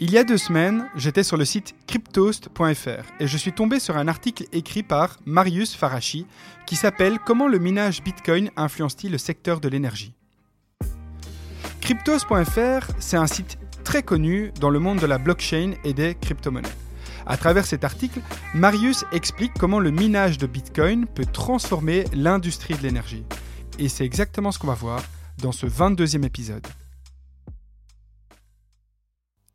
Il y a deux semaines, j'étais sur le site cryptost.fr et je suis tombé sur un article écrit par Marius Farachi qui s'appelle Comment le minage Bitcoin influence-t-il le secteur de l'énergie? Cryptos.fr, c'est un site très connu dans le monde de la blockchain et des crypto-monnaies. À travers cet article, Marius explique comment le minage de Bitcoin peut transformer l'industrie de l'énergie. Et c'est exactement ce qu'on va voir dans ce 22e épisode.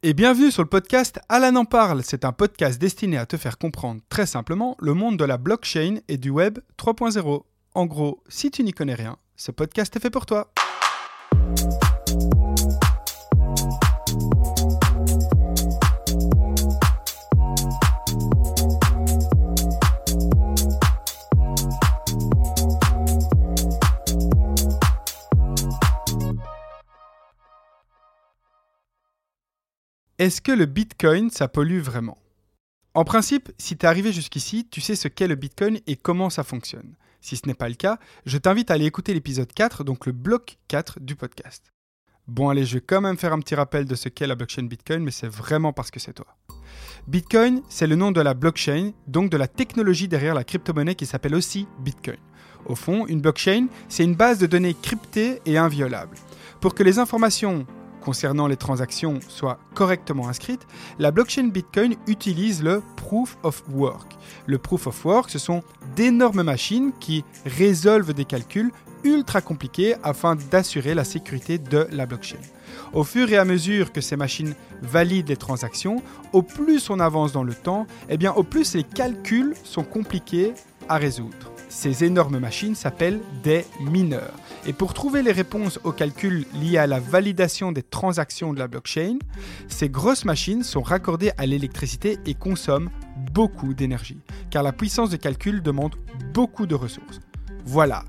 Et bienvenue sur le podcast Alan en parle. C'est un podcast destiné à te faire comprendre très simplement le monde de la blockchain et du web 3.0. En gros, si tu n'y connais rien, ce podcast est fait pour toi. Est-ce que le Bitcoin, ça pollue vraiment? En principe, si tu es arrivé jusqu'ici, tu sais ce qu'est le Bitcoin et comment ça fonctionne. Si ce n'est pas le cas, je t'invite à aller écouter l'épisode 4, donc le bloc 4 du podcast. Bon allez, je vais quand même faire un petit rappel de ce qu'est la blockchain Bitcoin, mais c'est vraiment parce que c'est toi. Bitcoin, c'est le nom de la blockchain, donc de la technologie derrière la crypto-monnaie qui s'appelle aussi Bitcoin. Au fond, une blockchain, c'est une base de données cryptée et inviolable. Pour que les informations concernant les transactions soient correctement inscrites, la blockchain Bitcoin utilise le Proof of Work. Le Proof of Work, ce sont d'énormes machines qui résolvent des calculs ultra compliqués afin d'assurer la sécurité de la blockchain. Au fur et à mesure que ces machines valident les transactions, au plus on avance dans le temps, eh bien au plus les calculs sont compliqués à résoudre. Ces énormes machines s'appellent des mineurs. Et pour trouver les réponses aux calculs liés à la validation des transactions de la blockchain, ces grosses machines sont raccordées à l'électricité et consomment beaucoup d'énergie, car la puissance de calcul demande beaucoup de ressources. Voilà,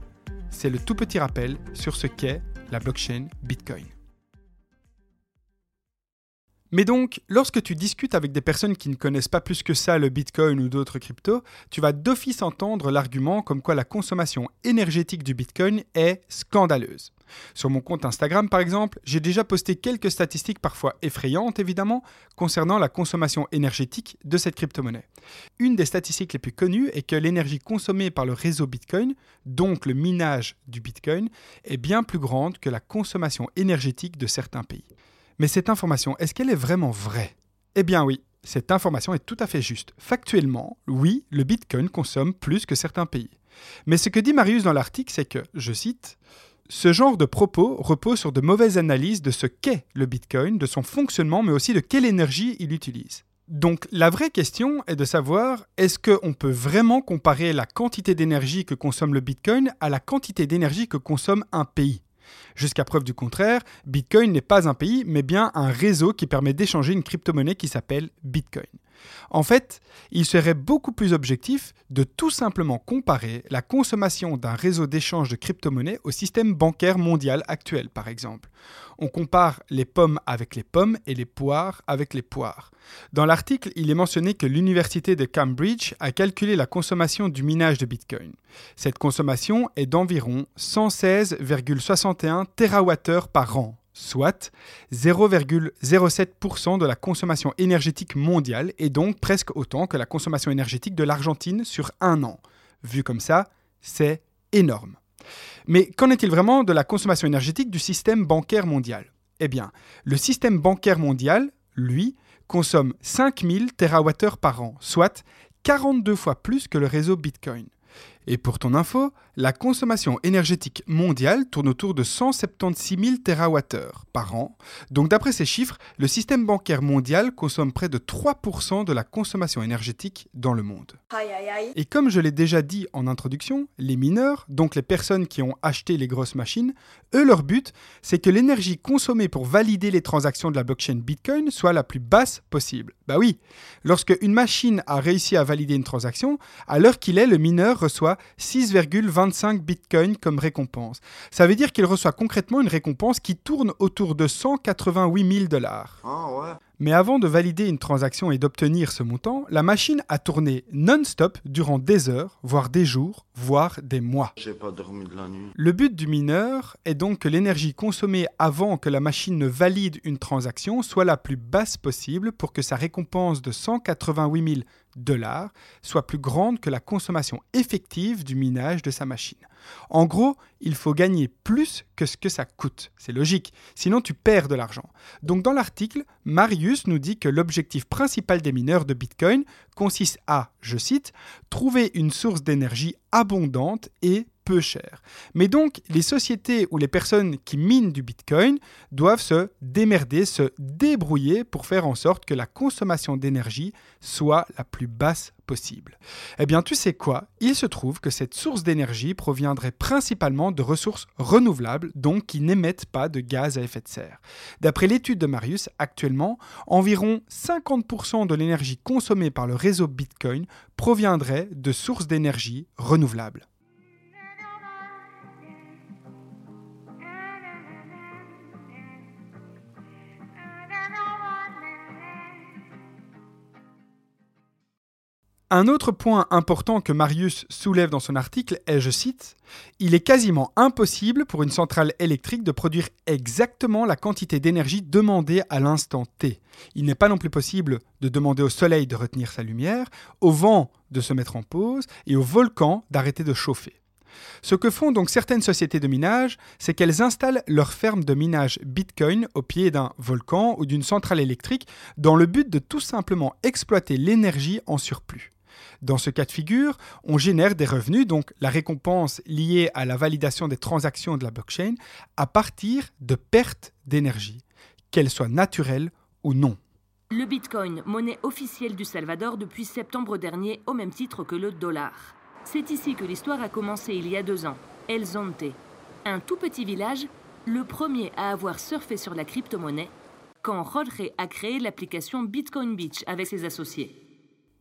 c'est le tout petit rappel sur ce qu'est la blockchain Bitcoin. Mais donc, lorsque tu discutes avec des personnes qui ne connaissent pas plus que ça le Bitcoin ou d'autres cryptos, tu vas d'office entendre l'argument comme quoi la consommation énergétique du Bitcoin est scandaleuse. Sur mon compte Instagram, par exemple, j'ai déjà posté quelques statistiques parfois effrayantes, évidemment, concernant la consommation énergétique de cette crypto-monnaie. Une des statistiques les plus connues est que l'énergie consommée par le réseau Bitcoin, donc le minage du Bitcoin, est bien plus grande que la consommation énergétique de certains pays. Mais cette information, est-ce qu'elle est vraiment vraie? Eh bien oui, cette information est tout à fait juste. Factuellement, oui, le Bitcoin consomme plus que certains pays. Mais ce que dit Marius dans l'article, c'est que, je cite, ce genre de propos repose sur de mauvaises analyses de ce qu'est le Bitcoin, de son fonctionnement, mais aussi de quelle énergie il utilise. Donc la vraie question est de savoir est-ce qu'on peut vraiment comparer la quantité d'énergie que consomme le Bitcoin à la quantité d'énergie que consomme un pays? Jusqu'à preuve du contraire, Bitcoin n'est pas un pays, mais bien un réseau qui permet d'échanger une crypto-monnaie qui s'appelle Bitcoin. En fait, il serait beaucoup plus objectif de tout simplement comparer la consommation d'un réseau d'échange de crypto-monnaies au système bancaire mondial actuel, par exemple. On compare les pommes avec les pommes et les poires avec les poires. Dans l'article, il est mentionné que l'université de Cambridge a calculé la consommation du minage de Bitcoin. Cette consommation est d'environ 116,61 TWh par an, soit 0,07% de la consommation énergétique mondiale et donc presque autant que la consommation énergétique de l'Argentine sur un an. Vu comme ça, c'est énorme. Mais qu'en est-il vraiment de la consommation énergétique du système bancaire mondial? Eh bien, le système bancaire mondial, lui, consomme 5000 TWh par an, soit 42 fois plus que le réseau Bitcoin. Et pour ton info, la consommation énergétique mondiale tourne autour de 176 000 TWh par an. Donc d'après ces chiffres, le système bancaire mondial consomme près de 3% de la consommation énergétique dans le monde. Et comme je l'ai déjà dit en introduction, les mineurs, donc les personnes qui ont acheté les grosses machines, eux leur but, c'est que l'énergie consommée pour valider les transactions de la blockchain Bitcoin soit la plus basse possible. Bah oui, lorsque une machine a réussi à valider une transaction, à l'heure qu'il est, le mineur reçoit 6,25 bitcoins comme récompense. Ça veut dire qu'il reçoit concrètement une récompense qui tourne autour de 188 000 dollars. Ah ouais. Mais avant de valider une transaction et d'obtenir ce montant, la machine a tourné non-stop durant des heures, voire des jours, voire des mois. J'ai pas dormi de la nuit. Le but du mineur est donc que l'énergie consommée avant que la machine ne valide une transaction soit la plus basse possible pour que sa récompense de 188 000 dollars soit plus grande que la consommation effective du minage de sa machine. En gros, il faut gagner plus que ce que ça coûte. C'est logique, sinon tu perds de l'argent. Donc dans l'article, Marius nous dit que l'objectif principal des mineurs de Bitcoin consiste à, je cite, trouver une source d'énergie abondante et peu cher. Mais donc, les sociétés ou les personnes qui minent du Bitcoin doivent se démerder, se débrouiller pour faire en sorte que la consommation d'énergie soit la plus basse possible. Eh bien, tu sais quoi? Il se trouve que cette source d'énergie proviendrait principalement de ressources renouvelables, donc qui n'émettent pas de gaz à effet de serre. D'après l'étude de Marius, actuellement, environ 50% de l'énergie consommée par le réseau Bitcoin proviendrait de sources d'énergie renouvelables. Un autre point important que Marius soulève dans son article est, je cite, Il est quasiment impossible pour une centrale électrique de produire exactement la quantité d'énergie demandée à l'instant T. Il n'est pas non plus possible de demander au soleil de retenir sa lumière, au vent de se mettre en pause et au volcan d'arrêter de chauffer. Ce que font donc certaines sociétés de minage, c'est qu'elles installent leur ferme de minage Bitcoin au pied d'un volcan ou d'une centrale électrique dans le but de tout simplement exploiter l'énergie en surplus. Dans ce cas de figure, on génère des revenus, donc la récompense liée à la validation des transactions de la blockchain, à partir de pertes d'énergie, qu'elles soient naturelles ou non. Le Bitcoin, monnaie officielle du Salvador depuis septembre dernier, au même titre que le dollar. C'est ici que l'histoire a commencé il y a deux ans, El Zonte, un tout petit village, le premier à avoir surfé sur la crypto-monnaie, quand Jorge a créé l'application Bitcoin Beach avec ses associés.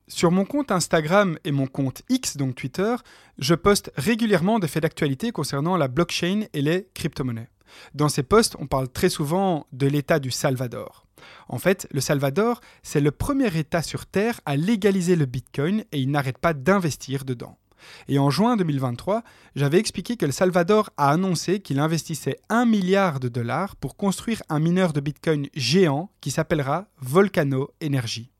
Sur mon compte Instagram et mon compte X, donc Twitter, je poste régulièrement des faits d'actualité concernant la blockchain et les crypto-monnaies. Dans ces posts, on parle très souvent de l'État du Salvador. En fait, le Salvador, c'est le premier État sur Terre à légaliser le Bitcoin et il n'arrête pas d'investir dedans. Et en juin 2023, j'avais expliqué que le Salvador a annoncé qu'il investissait 1 milliard de dollars pour construire un mineur de Bitcoin géant qui s'appellera Volcano Energy.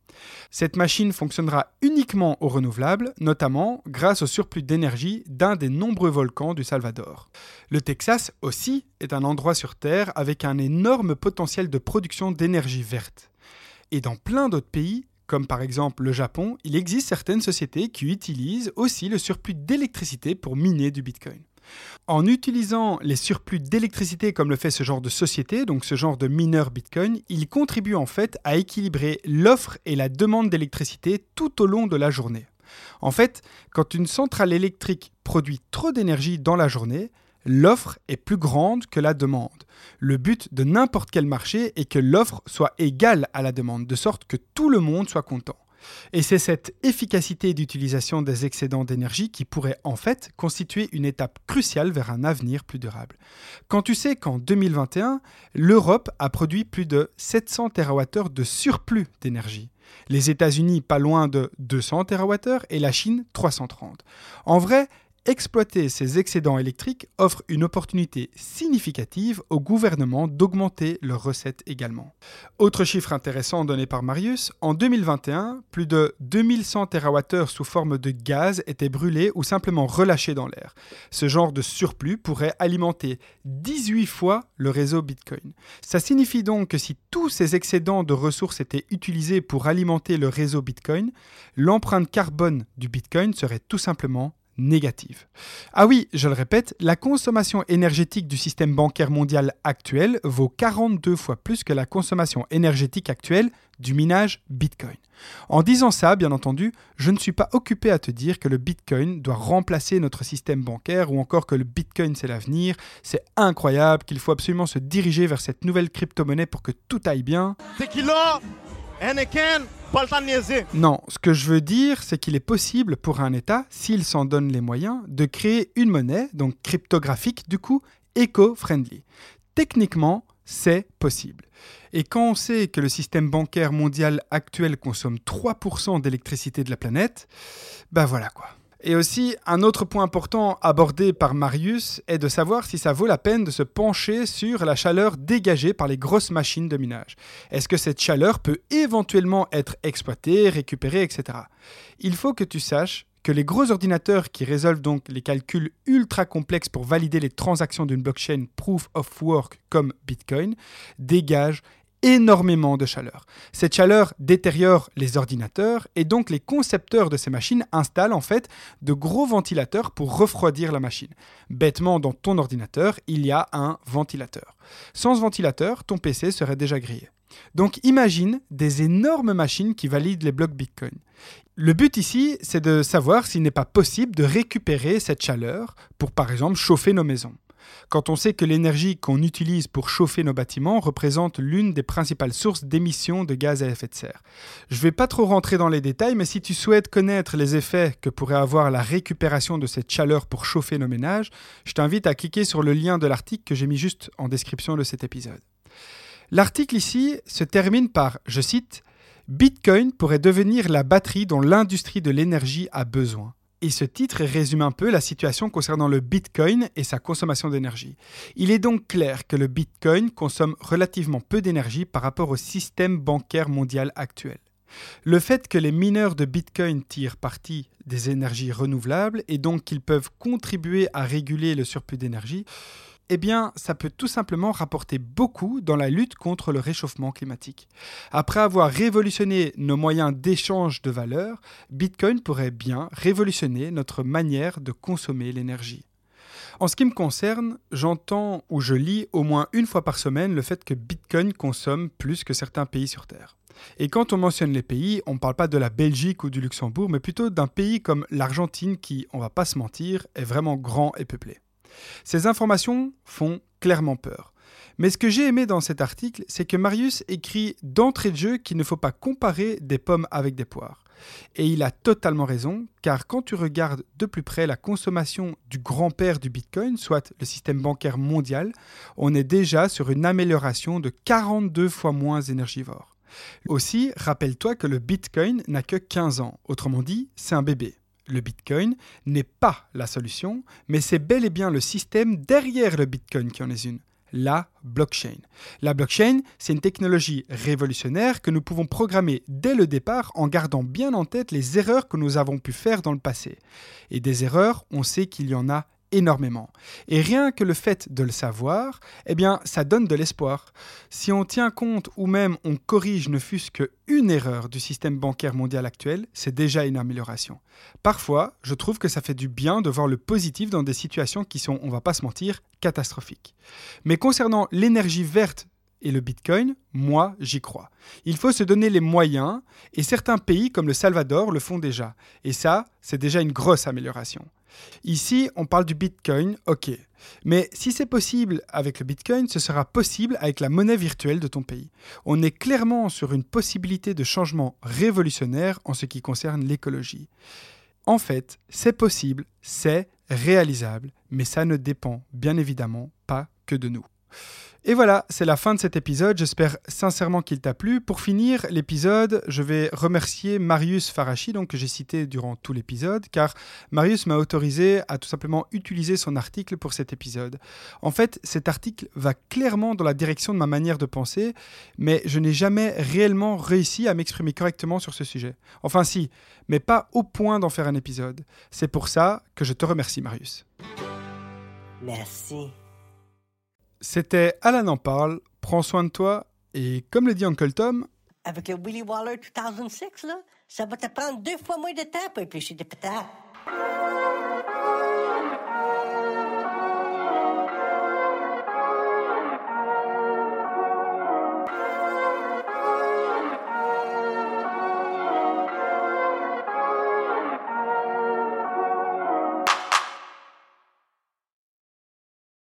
Cette machine fonctionnera uniquement au renouvelable, notamment grâce au surplus d'énergie d'un des nombreux volcans du Salvador. Le Texas aussi est un endroit sur Terre avec un énorme potentiel de production d'énergie verte. Et dans plein d'autres pays, comme par exemple le Japon, il existe certaines sociétés qui utilisent aussi le surplus d'électricité pour miner du Bitcoin. En utilisant les surplus d'électricité comme le fait ce genre de société, donc ce genre de mineur Bitcoin, il contribue en fait à équilibrer l'offre et la demande d'électricité tout au long de la journée. En fait, quand une centrale électrique produit trop d'énergie dans la journée, l'offre est plus grande que la demande. Le but de n'importe quel marché est que l'offre soit égale à la demande, de sorte que tout le monde soit content. Et c'est cette efficacité d'utilisation des excédents d'énergie qui pourrait en fait constituer une étape cruciale vers un avenir plus durable. Quand tu sais qu'en 2021, l'Europe a produit plus de 700 TWh de surplus d'énergie, les États-Unis pas loin de 200 TWh et la Chine 330. En vrai, Exploiter ces excédents électriques offre une opportunité significative au gouvernement d'augmenter leurs recettes également. Autre chiffre intéressant donné par Marius, en 2021, plus de 2100 TWh sous forme de gaz étaient brûlés ou simplement relâchés dans l'air. Ce genre de surplus pourrait alimenter 18 fois le réseau Bitcoin. Ça signifie donc que si tous ces excédents de ressources étaient utilisés pour alimenter le réseau Bitcoin, l'empreinte carbone du Bitcoin serait tout simplement négative. Ah oui, je le répète, la consommation énergétique du système bancaire mondial actuel vaut 42 fois plus que la consommation énergétique actuelle du minage Bitcoin. En disant ça, bien entendu, je ne suis pas occupé à te dire que le Bitcoin doit remplacer notre système bancaire ou encore que le Bitcoin c'est l'avenir. C'est incroyable qu'il faut absolument se diriger vers cette nouvelle crypto-monnaie pour que tout aille bien. Non, ce que je veux dire, c'est qu'il est possible pour un État, s'il s'en donne les moyens, de créer une monnaie, donc cryptographique du coup, éco-friendly. Techniquement, c'est possible. Et quand on sait que le système bancaire mondial actuel consomme 3% d'électricité de la planète, ben voilà quoi. Et aussi, un autre point important abordé par Marius est de savoir si ça vaut la peine de se pencher sur la chaleur dégagée par les grosses machines de minage. Est-ce que cette chaleur peut éventuellement être exploitée, récupérée, etc. Il faut que tu saches que les gros ordinateurs qui résolvent donc les calculs ultra complexes pour valider les transactions d'une blockchain proof of work comme Bitcoin dégagent énormément de chaleur. Cette chaleur détériore les ordinateurs et donc les concepteurs de ces machines installent en fait de gros ventilateurs pour refroidir la machine. Bêtement, dans ton ordinateur, il y a un ventilateur. Sans ce ventilateur, ton PC serait déjà grillé. Donc imagine des énormes machines qui valident les blocs Bitcoin. Le but ici, c'est de savoir s'il n'est pas possible de récupérer cette chaleur pour par exemple chauffer nos maisons quand on sait que l'énergie qu'on utilise pour chauffer nos bâtiments représente l'une des principales sources d'émissions de gaz à effet de serre. Je ne vais pas trop rentrer dans les détails, mais si tu souhaites connaître les effets que pourrait avoir la récupération de cette chaleur pour chauffer nos ménages, je t'invite à cliquer sur le lien de l'article que j'ai mis juste en description de cet épisode. L'article ici se termine par, je cite, Bitcoin pourrait devenir la batterie dont l'industrie de l'énergie a besoin. Et ce titre résume un peu la situation concernant le Bitcoin et sa consommation d'énergie. Il est donc clair que le Bitcoin consomme relativement peu d'énergie par rapport au système bancaire mondial actuel. Le fait que les mineurs de Bitcoin tirent parti des énergies renouvelables et donc qu'ils peuvent contribuer à réguler le surplus d'énergie, eh bien, ça peut tout simplement rapporter beaucoup dans la lutte contre le réchauffement climatique. Après avoir révolutionné nos moyens d'échange de valeur, Bitcoin pourrait bien révolutionner notre manière de consommer l'énergie. En ce qui me concerne, j'entends ou je lis au moins une fois par semaine le fait que Bitcoin consomme plus que certains pays sur Terre. Et quand on mentionne les pays, on ne parle pas de la Belgique ou du Luxembourg, mais plutôt d'un pays comme l'Argentine qui, on va pas se mentir, est vraiment grand et peuplé. Ces informations font clairement peur. Mais ce que j'ai aimé dans cet article, c'est que Marius écrit d'entrée de jeu qu'il ne faut pas comparer des pommes avec des poires. Et il a totalement raison, car quand tu regardes de plus près la consommation du grand-père du Bitcoin, soit le système bancaire mondial, on est déjà sur une amélioration de 42 fois moins énergivore. Aussi, rappelle-toi que le Bitcoin n'a que 15 ans, autrement dit, c'est un bébé le Bitcoin n'est pas la solution, mais c'est bel et bien le système derrière le Bitcoin qui en est une, la blockchain. La blockchain, c'est une technologie révolutionnaire que nous pouvons programmer dès le départ en gardant bien en tête les erreurs que nous avons pu faire dans le passé. Et des erreurs, on sait qu'il y en a énormément. Et rien que le fait de le savoir, eh bien, ça donne de l'espoir. Si on tient compte ou même on corrige ne fût-ce qu'une erreur du système bancaire mondial actuel, c'est déjà une amélioration. Parfois, je trouve que ça fait du bien de voir le positif dans des situations qui sont, on va pas se mentir, catastrophiques. Mais concernant l'énergie verte et le Bitcoin, moi, j'y crois. Il faut se donner les moyens, et certains pays comme le Salvador le font déjà. Et ça, c'est déjà une grosse amélioration. Ici, on parle du Bitcoin, ok. Mais si c'est possible avec le Bitcoin, ce sera possible avec la monnaie virtuelle de ton pays. On est clairement sur une possibilité de changement révolutionnaire en ce qui concerne l'écologie. En fait, c'est possible, c'est réalisable, mais ça ne dépend bien évidemment pas que de nous. Et voilà, c'est la fin de cet épisode. J'espère sincèrement qu'il t'a plu. Pour finir l'épisode, je vais remercier Marius Farachi, donc que j'ai cité durant tout l'épisode, car Marius m'a autorisé à tout simplement utiliser son article pour cet épisode. En fait, cet article va clairement dans la direction de ma manière de penser, mais je n'ai jamais réellement réussi à m'exprimer correctement sur ce sujet. Enfin si, mais pas au point d'en faire un épisode. C'est pour ça que je te remercie, Marius. Merci. C'était Alan en parle, prends soin de toi et comme le dit Uncle Tom, Avec le Willy Waller 2006, là, ça va te prendre deux fois moins de temps pour éplucher des pétards.